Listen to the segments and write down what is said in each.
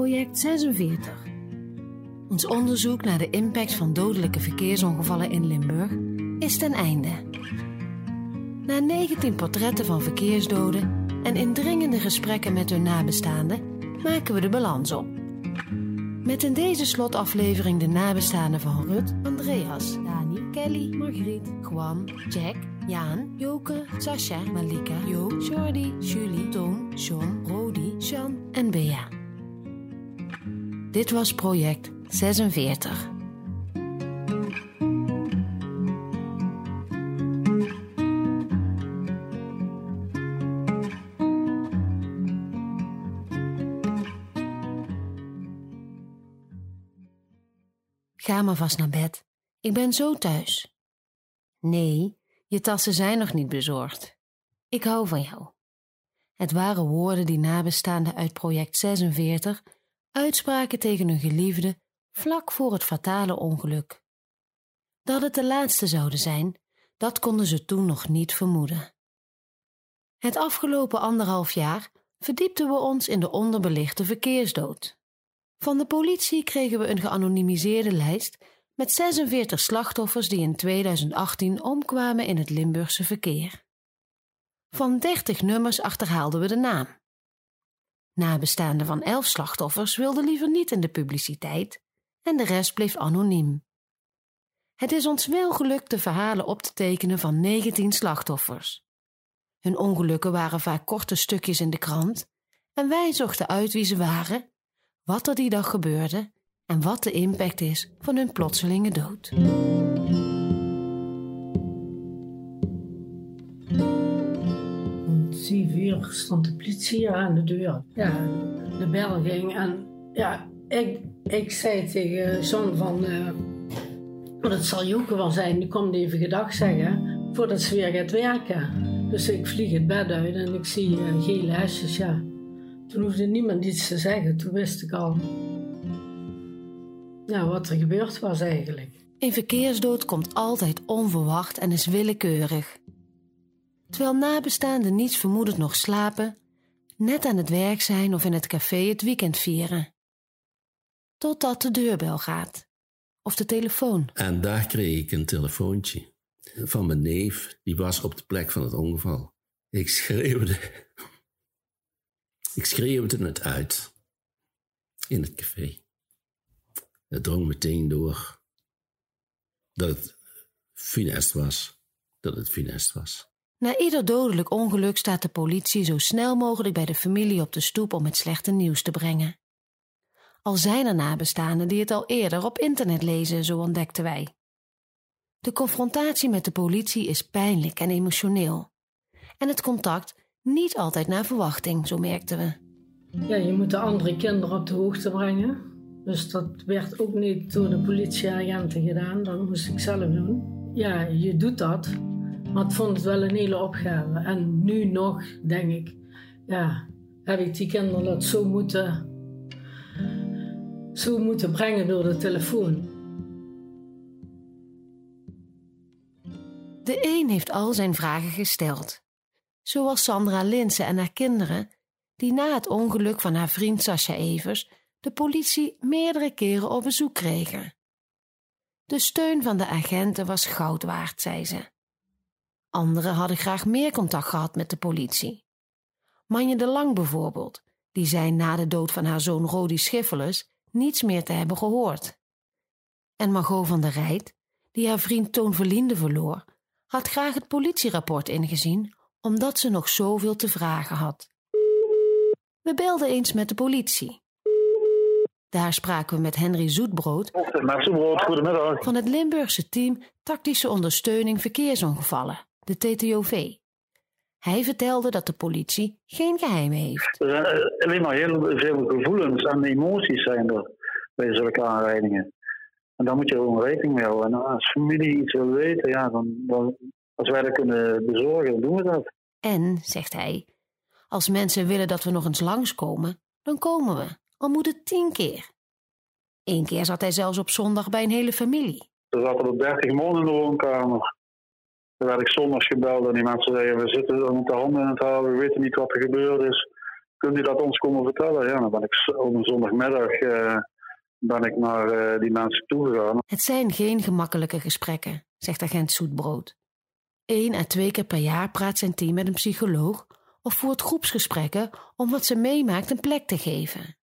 Project 46. Ons onderzoek naar de impact van dodelijke verkeersongevallen in Limburg is ten einde. Na 19 portretten van verkeersdoden en indringende gesprekken met hun nabestaanden maken we de balans op. Met in deze slotaflevering de nabestaanden van Rut, Andreas, Dani, Kelly, Margriet, Juan, Jack, Jaan, Joke, Sascha, Malika, Jo, Jordi, Julie, Toon, John, Rodi, Jean en Bea. Dit was project 46. Ga maar vast naar bed. Ik ben zo thuis. Nee, je tassen zijn nog niet bezorgd. Ik hou van jou. Het waren woorden die nabestaanden uit project 46 uitspraken tegen hun geliefde vlak voor het fatale ongeluk. Dat het de laatste zouden zijn, dat konden ze toen nog niet vermoeden. Het afgelopen anderhalf jaar verdiepten we ons in de onderbelichte verkeersdood. Van de politie kregen we een geanonimiseerde lijst met 46 slachtoffers die in 2018 omkwamen in het Limburgse verkeer. Van 30 nummers achterhaalden we de naam. Nabestaanden van 11 slachtoffers wilden liever niet in de publiciteit en de rest bleef anoniem. Het is ons wel gelukt de verhalen op te tekenen van 19 slachtoffers. Hun ongelukken waren vaak korte stukjes in de krant en wij zochten uit wie ze waren, wat er die dag gebeurde en wat de impact is van hun plotselinge dood. Zeven uur stond de politie aan de deur. Ja, de bel ging en ja, ik, ik zei tegen John van... Uh, dat zal Joke wel zijn, die komt even gedag zeggen voordat ze weer gaat werken. Dus ik vlieg het bed uit en ik zie uh, gele hesjes, ja. Toen hoefde niemand iets te zeggen, toen wist ik al ja, wat er gebeurd was eigenlijk. Een verkeersdood komt altijd onverwacht en is willekeurig. Terwijl nabestaanden niets vermoedend nog slapen, net aan het werk zijn of in het café het weekend vieren. Totdat de deurbel gaat. Of de telefoon. En daar kreeg ik een telefoontje van mijn neef, die was op de plek van het ongeval. Ik schreeuwde. Ik schreeuwde het uit. In het café. Het drong meteen door dat het funest was. Dat het funest was. Na ieder dodelijk ongeluk staat de politie zo snel mogelijk bij de familie op de stoep om het slechte nieuws te brengen. Al zijn er nabestaanden die het al eerder op internet lezen, zo ontdekten wij. De confrontatie met de politie is pijnlijk en emotioneel. En het contact niet altijd naar verwachting, zo merkten we. Ja, je moet de andere kinderen op de hoogte brengen. Dus dat werd ook niet door de politieagenten gedaan, dat moest ik zelf doen. Ja, je doet dat, maar ik vond het wel een hele opgave. En nu nog denk ik, ja, heb ik die kinderen dat zo moeten, zo moeten brengen door de telefoon. De een heeft al zijn vragen gesteld. Zoals Sandra Linsen en haar kinderen, die na het ongeluk van haar vriend Sascha Evers de politie meerdere keren op bezoek kregen. De steun van de agenten was goud waard, zei ze. Anderen hadden graag meer contact gehad met de politie. Manje de Lang bijvoorbeeld, die zei na de dood van haar zoon Rodi Schiffelus niets meer te hebben gehoord. En Margot van der Rijt, die haar vriend Toon Verlinde verloor, had graag het politierapport ingezien, omdat ze nog zoveel te vragen had. We belden eens met de politie. Daar spraken we met Henry Zoetbrood goedemiddag. van het Limburgse team Tactische Ondersteuning Verkeersongevallen, de TTOV. Hij vertelde dat de politie geen geheimen heeft. Er zijn alleen maar heel veel gevoelens en emoties zijn er bij zulke aanrijdingen. En daar moet je gewoon rekening mee houden. En als familie iets wil weten, ja, dan, dan, als wij dat kunnen bezorgen, dan doen we dat. En, zegt hij, als mensen willen dat we nog eens langskomen, dan komen we al moet het tien keer. Eén keer zat hij zelfs op zondag bij een hele familie. Er zaten er dertig man in de woonkamer. Toen werd ik zondags gebeld en die mensen zeiden, we zitten met de handen in het houden, we weten niet wat er gebeurd is. kunt u dat ons komen vertellen? Ja, dan ben ik op een zondagmiddag ben ik naar die mensen toegegaan. Het zijn geen gemakkelijke gesprekken, zegt agent Zoetbrood. Eén à twee keer per jaar praat zijn team met een psycholoog of voert groepsgesprekken om wat ze meemaakt een plek te geven.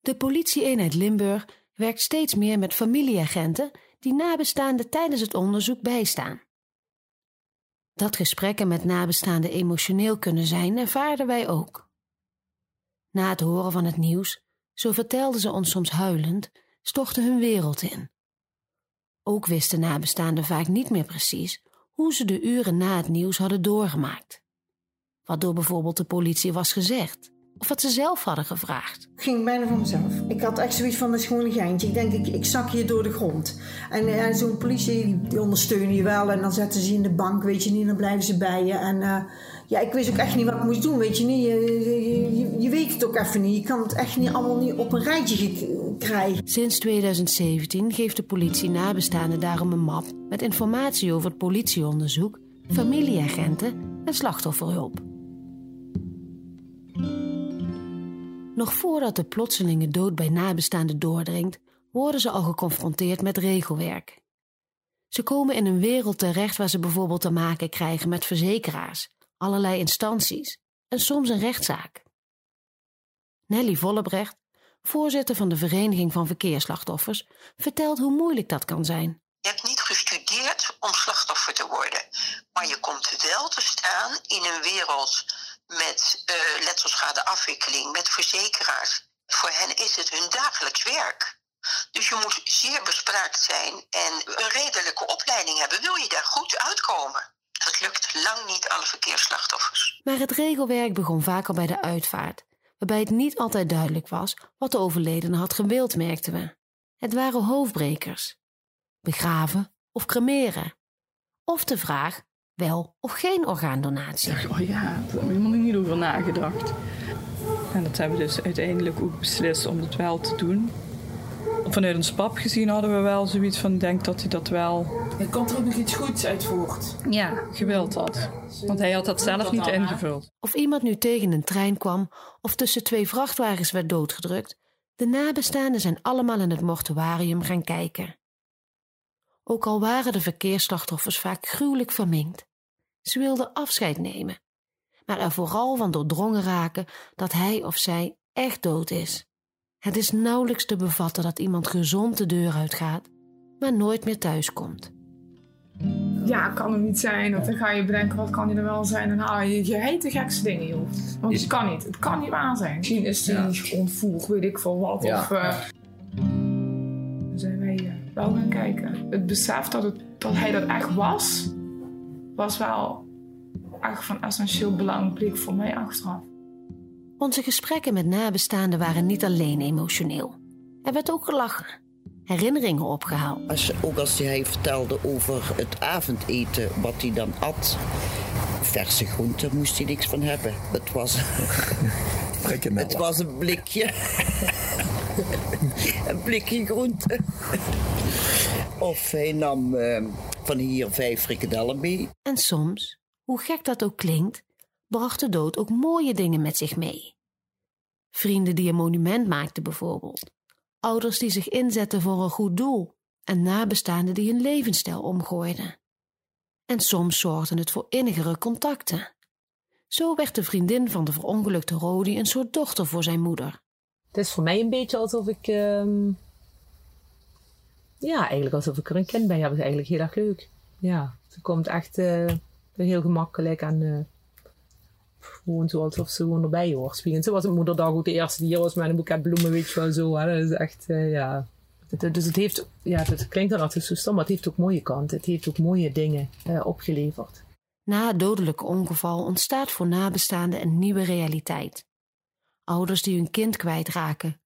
De politie-eenheid Limburg werkt steeds meer met familieagenten die nabestaanden tijdens het onderzoek bijstaan. Dat gesprekken met nabestaanden emotioneel kunnen zijn, ervaarden wij ook. Na het horen van het nieuws, zo vertelden ze ons soms huilend, stortte hun wereld in. Ook wisten nabestaanden vaak niet meer precies hoe ze de uren na het nieuws hadden doorgemaakt. Wat door bijvoorbeeld de politie was gezegd of wat ze zelf hadden gevraagd. Het ging bijna van mezelf. Ik had echt zoiets van, gewoon een geintje. Ik denk, ik, ik zak hier door de grond. En, en eh, zo'n politie, die ondersteunen je wel. En dan zetten ze je in de bank, weet je niet. Dan blijven ze bij je. En uh, ja, ik wist ook echt niet wat ik moest doen, weet je niet. Je, je, je, weet het ook even niet. Je kan het echt niet allemaal niet op een rijtje krijgen. Sinds 2017 geeft de politie nabestaanden daarom een map... met informatie over het politieonderzoek, familieagenten en slachtofferhulp. Nog voordat de plotselinge dood bij nabestaanden doordringt, worden ze al geconfronteerd met regelwerk. Ze komen in een wereld terecht waar ze bijvoorbeeld te maken krijgen met verzekeraars, allerlei instanties en soms een rechtszaak. Nelly Vollebrecht, voorzitter van de Vereniging van Verkeersslachtoffers, vertelt hoe moeilijk dat kan zijn. Je hebt niet gestudeerd om slachtoffer te worden, maar je komt wel te staan in een wereld met uh, letselschadeafwikkeling, met verzekeraars. Voor hen is het hun dagelijks werk. Dus je moet zeer bespraakt zijn en een redelijke opleiding hebben. Wil je daar goed uitkomen? Dat lukt lang niet alle verkeersslachtoffers. Maar het regelwerk begon vaak al bij de uitvaart, waarbij het niet altijd duidelijk was wat de overledene had gewild, merkten we. Het waren hoofdbrekers. Begraven of cremeren. Of de vraag wel of geen orgaandonatie. Oh ja, daar heb ik helemaal niet over nagedacht. En dat hebben we dus uiteindelijk ook beslist om het wel te doen. Vanuit ons pap gezien hadden we wel zoiets van, denk dat hij dat wel... Er komt er ook nog iets goeds uit voort. Ja, gewild had. Want hij had dat zelf niet ingevuld. Of iemand nu tegen een trein kwam of tussen twee vrachtwagens werd doodgedrukt, de nabestaanden zijn allemaal in het mortuarium gaan kijken. Ook al waren de verkeersslachtoffers vaak gruwelijk verminkt. Ze wilden afscheid nemen, maar er vooral van doordrongen raken dat hij of zij echt dood is. Het is nauwelijks te bevatten dat iemand gezond de deur uitgaat, maar nooit meer thuiskomt. Ja, kan er niet zijn. Dan ga je bedenken, wat kan hij er wel zijn? En haal je, je heet de gekste dingen, joh. Want het kan niet. Het kan niet waar zijn. Misschien is hij ja. ontvoerd, weet ik veel wat. Of, uh, wel gaan kijken. Het besef dat, het, dat hij dat echt was, was wel echt van essentieel belang, bleek voor mij achteraf. Onze gesprekken met nabestaanden waren niet alleen emotioneel. Er werd ook gelachen, herinneringen opgehaald. Als, ook als hij vertelde over het avondeten, wat hij dan at. Verse groenten moest hij niks van hebben. Het was, het was een blikje. een blikje groente. Of hij nam uh, van hier vijf frikadellen mee. En soms, hoe gek dat ook klinkt, bracht de dood ook mooie dingen met zich mee. Vrienden die een monument maakten bijvoorbeeld. Ouders die zich inzetten voor een goed doel. En nabestaanden die hun levensstijl omgooiden. En soms zorgde het voor innigere contacten. Zo werd de vriendin van de verongelukte Rodi een soort dochter voor zijn moeder. Het is voor mij een beetje alsof ik... Uh, ja, eigenlijk alsof ik er een kind bij heb. Is eigenlijk heel erg leuk. Ja, ze komt echt uh, heel gemakkelijk en... Uh, gewoon zo alsof ze gewoon erbij hoort. Zo was het moederdag ook de eerste die hier was met een boeket bloemen, weet je wel zo. Hè? Dat is echt, uh, ja. dus het heeft, ja, het klinkt dan altijd zo stom, maar het heeft ook mooie kanten. Het heeft ook mooie dingen opgeleverd. Na het dodelijke ongeval ontstaat voor nabestaanden een nieuwe realiteit. Ouders die hun kind kwijtraken.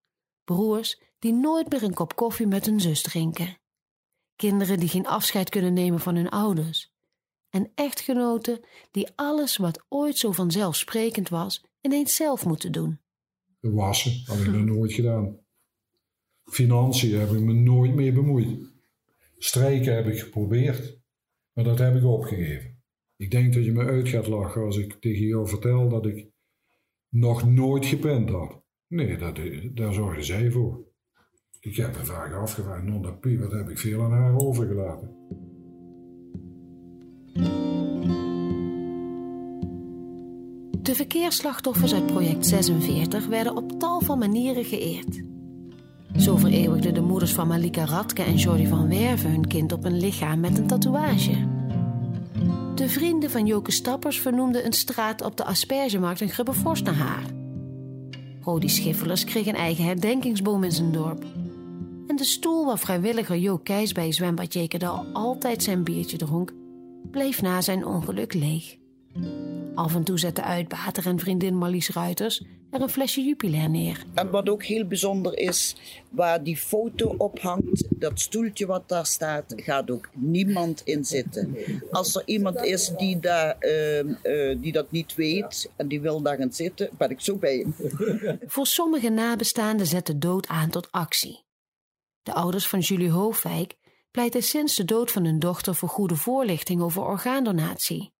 Broers die nooit meer een kop koffie met hun zus drinken. Kinderen die geen afscheid kunnen nemen van hun ouders. En echtgenoten die alles wat ooit zo vanzelfsprekend was, ineens zelf moeten doen. Wassen heb ik nog nooit gedaan. Financiën heb ik me nooit meer bemoeid. Strijken heb ik geprobeerd, maar dat heb ik opgegeven. Ik denk dat je me uit gaat lachen als ik tegen jou vertel dat ik nog nooit gepend had. Nee, dat, daar zorgen zij voor. Ik heb me vaak afgevraagd, non Pie, wat heb ik veel aan haar overgelaten? De verkeersslachtoffers uit project 46 werden op tal van manieren geëerd. Zo vereeuwigden de moeders van Malika Radke en Jordi van Werven hun kind op een lichaam met een tatoeage. De vrienden van Joke Stappers vernoemden een straat op de Aspergemarkt in Grubbevorst naar haar. Rodi Schiffelers kreeg een eigen herdenkingsboom in zijn dorp. En de stoel waar vrijwilliger Jo Keijs bij zwembad Jekerdal altijd zijn biertje dronk, bleef na zijn ongeluk leeg. Af en toe zette uitbater en vriendin Marlies Ruiters er een flesje Jupiler neer. En wat ook heel bijzonder is, waar die foto op hangt, dat stoeltje wat daar staat, gaat ook niemand in zitten. Als er iemand is die, daar, uh, uh, die dat niet weet en die wil daar gaan zitten, ben ik zo bij hem. Voor sommige nabestaanden zet de dood aan tot actie. De ouders van Julie Hoofwijk pleiten sinds de dood van hun dochter voor goede voorlichting over orgaandonatie.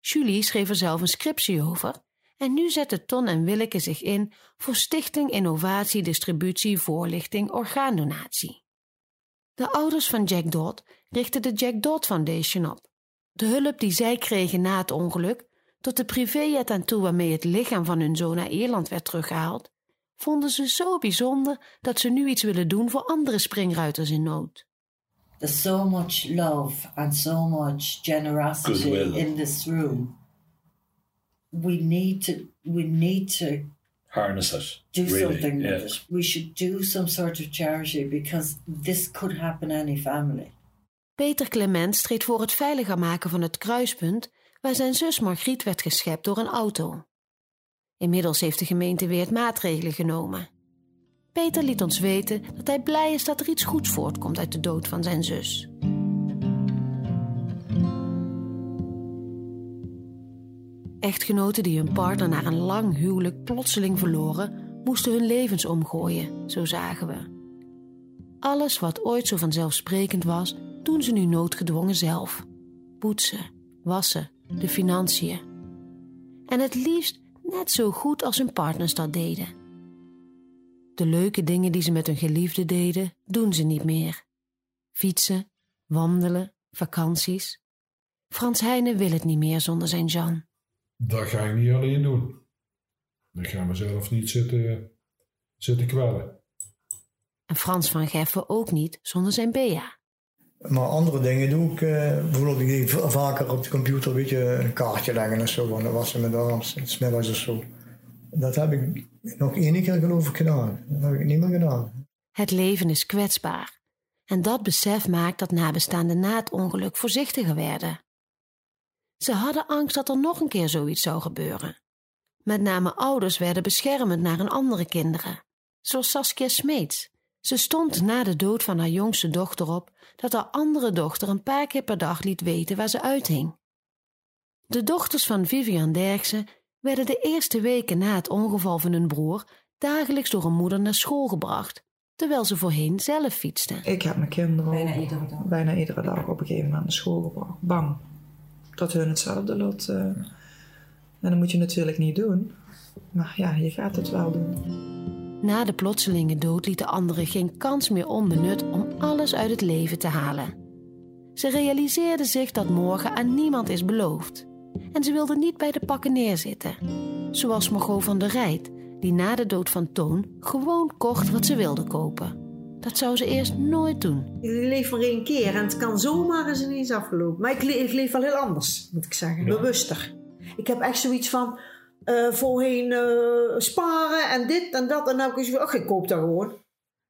Julie schreef er zelf een scriptie over en nu zetten Ton en Willeke zich in voor Stichting Innovatie Distributie Voorlichting Orgaandonatie. De ouders van Jack Dodd richtten de Jack Dodd Foundation op. De hulp die zij kregen na het ongeluk, tot de privéjet aan toe waarmee het lichaam van hun zoon naar Ierland werd teruggehaald, vonden ze zo bijzonder dat ze nu iets willen doen voor andere springruiters in nood. There's so much love and so much generosity in this room. We need to we need to harness it. Do really. something yeah. with it. We should do some sort of charity because this could happen any family. Peter Clement streed voor het veiliger maken van het kruispunt waar zijn zus Margriet werd geschept door een auto. Inmiddels heeft de gemeente weer maatregelen genomen. Peter liet ons weten dat hij blij is dat er iets goeds voortkomt uit de dood van zijn zus. Echtgenoten die hun partner na een lang huwelijk plotseling verloren, moesten hun levens omgooien, zo zagen we. Alles wat ooit zo vanzelfsprekend was, doen ze nu noodgedwongen zelf. Poetsen, wassen, de financiën. En het liefst net zo goed als hun partners dat deden. De leuke dingen die ze met hun geliefde deden, doen ze niet meer. Fietsen, wandelen, vakanties. Frans Heijnen wil het niet meer zonder zijn Jean. Dat ga ik niet alleen doen. Ik ga mezelf niet zitten, zitten kwellen. En Frans van Geffen ook niet zonder zijn Bea. Maar andere dingen doe ik. Uh, bijvoorbeeld, ik deed vaker op de computer weet je, een kaartje leggen en zo. Want dat was met arms, smiddags of zo. Dat heb ik nog één keer geloof ik gedaan. Dat heb ik niet meer gedaan. Het leven is kwetsbaar. En dat besef maakt dat nabestaanden na het ongeluk voorzichtiger werden. Ze hadden angst dat er nog een keer zoiets zou gebeuren. Met name ouders werden beschermend naar hun andere kinderen, zoals Saskia Smeets. Ze stond na de dood van haar jongste dochter op dat haar andere dochter een paar keer per dag liet weten waar ze uithing. De dochters van Vivian Derksen werden de eerste weken na het ongeval van hun broer dagelijks door een moeder naar school gebracht, terwijl ze voorheen zelf fietsten. Ik heb mijn kinderen bijna iedere dag, bijna iedere dag op een gegeven moment naar school gebracht. Bang dat hun hetzelfde lot. Uh, en dat moet je natuurlijk niet doen. Maar ja, je gaat het wel doen. Na de plotselinge dood lieten anderen geen kans meer onbenut om alles uit het leven te halen. Ze realiseerden zich dat morgen aan niemand is beloofd. En ze wilden niet bij de pakken neerzitten. Zoals Margot van der Rijt, die na de dood van Toon gewoon kocht wat ze wilde kopen. Dat zou ze eerst nooit doen. Je leeft maar één keer en het kan zomaar eens ineens afgelopen. Maar ik, le ik leef wel heel anders, moet ik zeggen. Bewuster. Ik heb echt zoiets van uh, voorheen uh, sparen en dit en dat. En dan heb ik zoiets van, ik koop dat gewoon.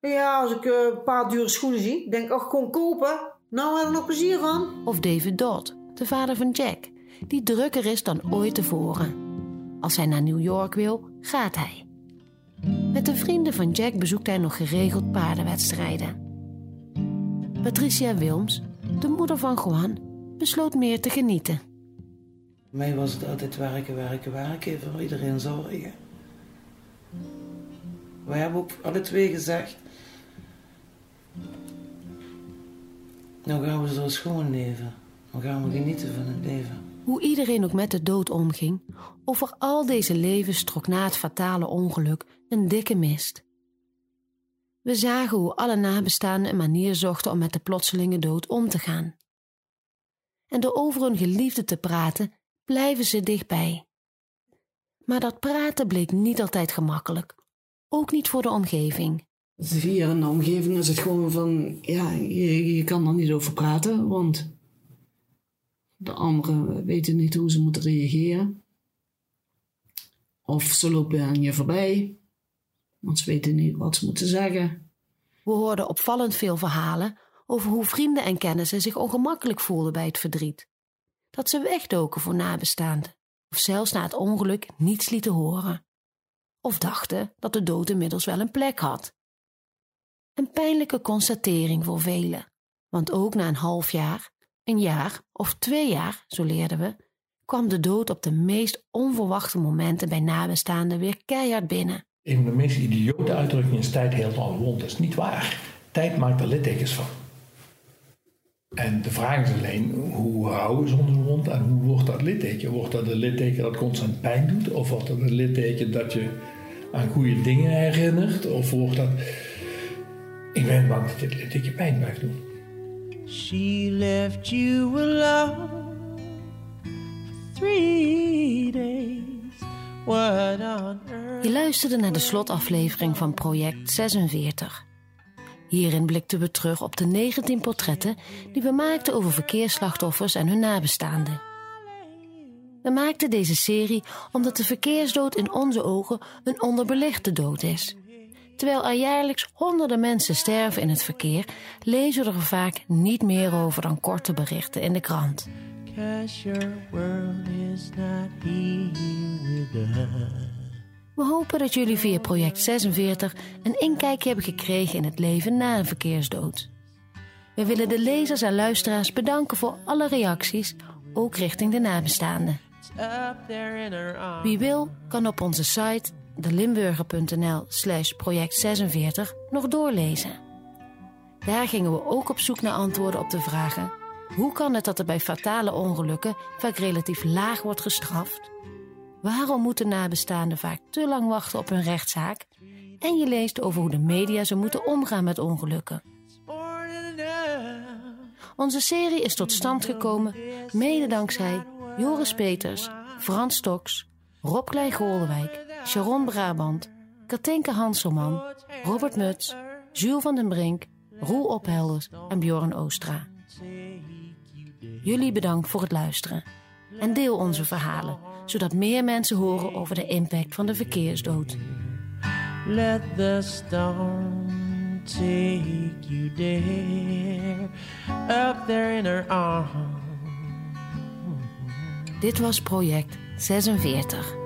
Ja, als ik uh, een paar dure schoenen zie, denk ik, oh, gewoon kopen. Nou, heb er nog plezier van. Of David Dodd, de vader van Jack, die drukker is dan ooit tevoren. Als hij naar New York wil, gaat hij. Met de vrienden van Jack bezoekt hij nog geregeld paardenwedstrijden. Patricia Wilms, de moeder van Juan, besloot meer te genieten. Voor mij was het altijd werken, werken, werken, voor iedereen zorgen. Wij hebben ook alle twee gezegd, nou gaan we zo schoon leven. Dan gaan we genieten van het leven. Hoe iedereen ook met de dood omging, over al deze levens trok na het fatale ongeluk een dikke mist. We zagen hoe alle nabestaanden een manier zochten om met de plotselinge dood om te gaan. En door over hun geliefde te praten, blijven ze dichtbij. Maar dat praten bleek niet altijd gemakkelijk, ook niet voor de omgeving. In de omgeving is het gewoon van, ja, je, je kan er niet over praten, want de anderen weten niet hoe ze moeten reageren. Of ze lopen aan je voorbij, want ze weten niet wat ze moeten zeggen. We hoorden opvallend veel verhalen over hoe vrienden en kennissen zich ongemakkelijk voelden bij het verdriet. Dat ze wegdoken voor nabestaanden, of zelfs na het ongeluk niets lieten horen. Of dachten dat de dood inmiddels wel een plek had. Een pijnlijke constatering voor velen, want ook na een half jaar, een jaar of twee jaar, zo leerden we, kwam de dood op de meest onverwachte momenten bij nabestaanden weer keihard binnen. Een de meest idiote uitdrukkingen is tijd heelt alle wond. Dat is niet waar. Tijd maakt er littekens van. En de vraag is alleen, hoe houden we zonder wond en hoe wordt dat litteken? Wordt dat een litteken dat constant pijn doet? Of wordt dat een litteken dat je aan goede dingen herinnert? Of wordt dat... Ik ben bang dat dit litteken pijn blijft doen. She left you alone days. Je luisterde naar de slotaflevering van Project 46. Hierin blikten we terug op de 19 portretten die we maakten over verkeersslachtoffers en hun nabestaanden. We maakten deze serie omdat de verkeersdood in onze ogen een onderbelichte dood is. Terwijl er jaarlijks honderden mensen sterven in het verkeer, lezen we er vaak niet meer over dan korte berichten in de krant. We hopen dat jullie via Project 46 een inkijkje hebben gekregen in het leven na een verkeersdood. We willen de lezers en luisteraars bedanken voor alle reacties, ook richting de nabestaanden. Wie wil, kan op onze site delimburger.nl slash project 46 nog doorlezen. Daar gingen we ook op zoek naar antwoorden op de vragen... hoe kan het dat er bij fatale ongelukken vaak relatief laag wordt gestraft? Waarom moeten nabestaanden vaak te lang wachten op hun rechtszaak? En je leest over hoe de media zo moeten omgaan met ongelukken. Onze serie is tot stand gekomen mede dankzij Joris Peters, Frans Stoks, Rob Klein-Goldenwijk, Sharon Brabant, Katinka Hanselman, Robert Muts, Jules van den Brink, Roel Ophelders en Bjorn Oostra. Jullie bedankt voor het luisteren en deel onze verhalen, zodat meer mensen horen over de impact van de verkeersdood. Let the storm take you there, up there in her arms. Dit was project 46.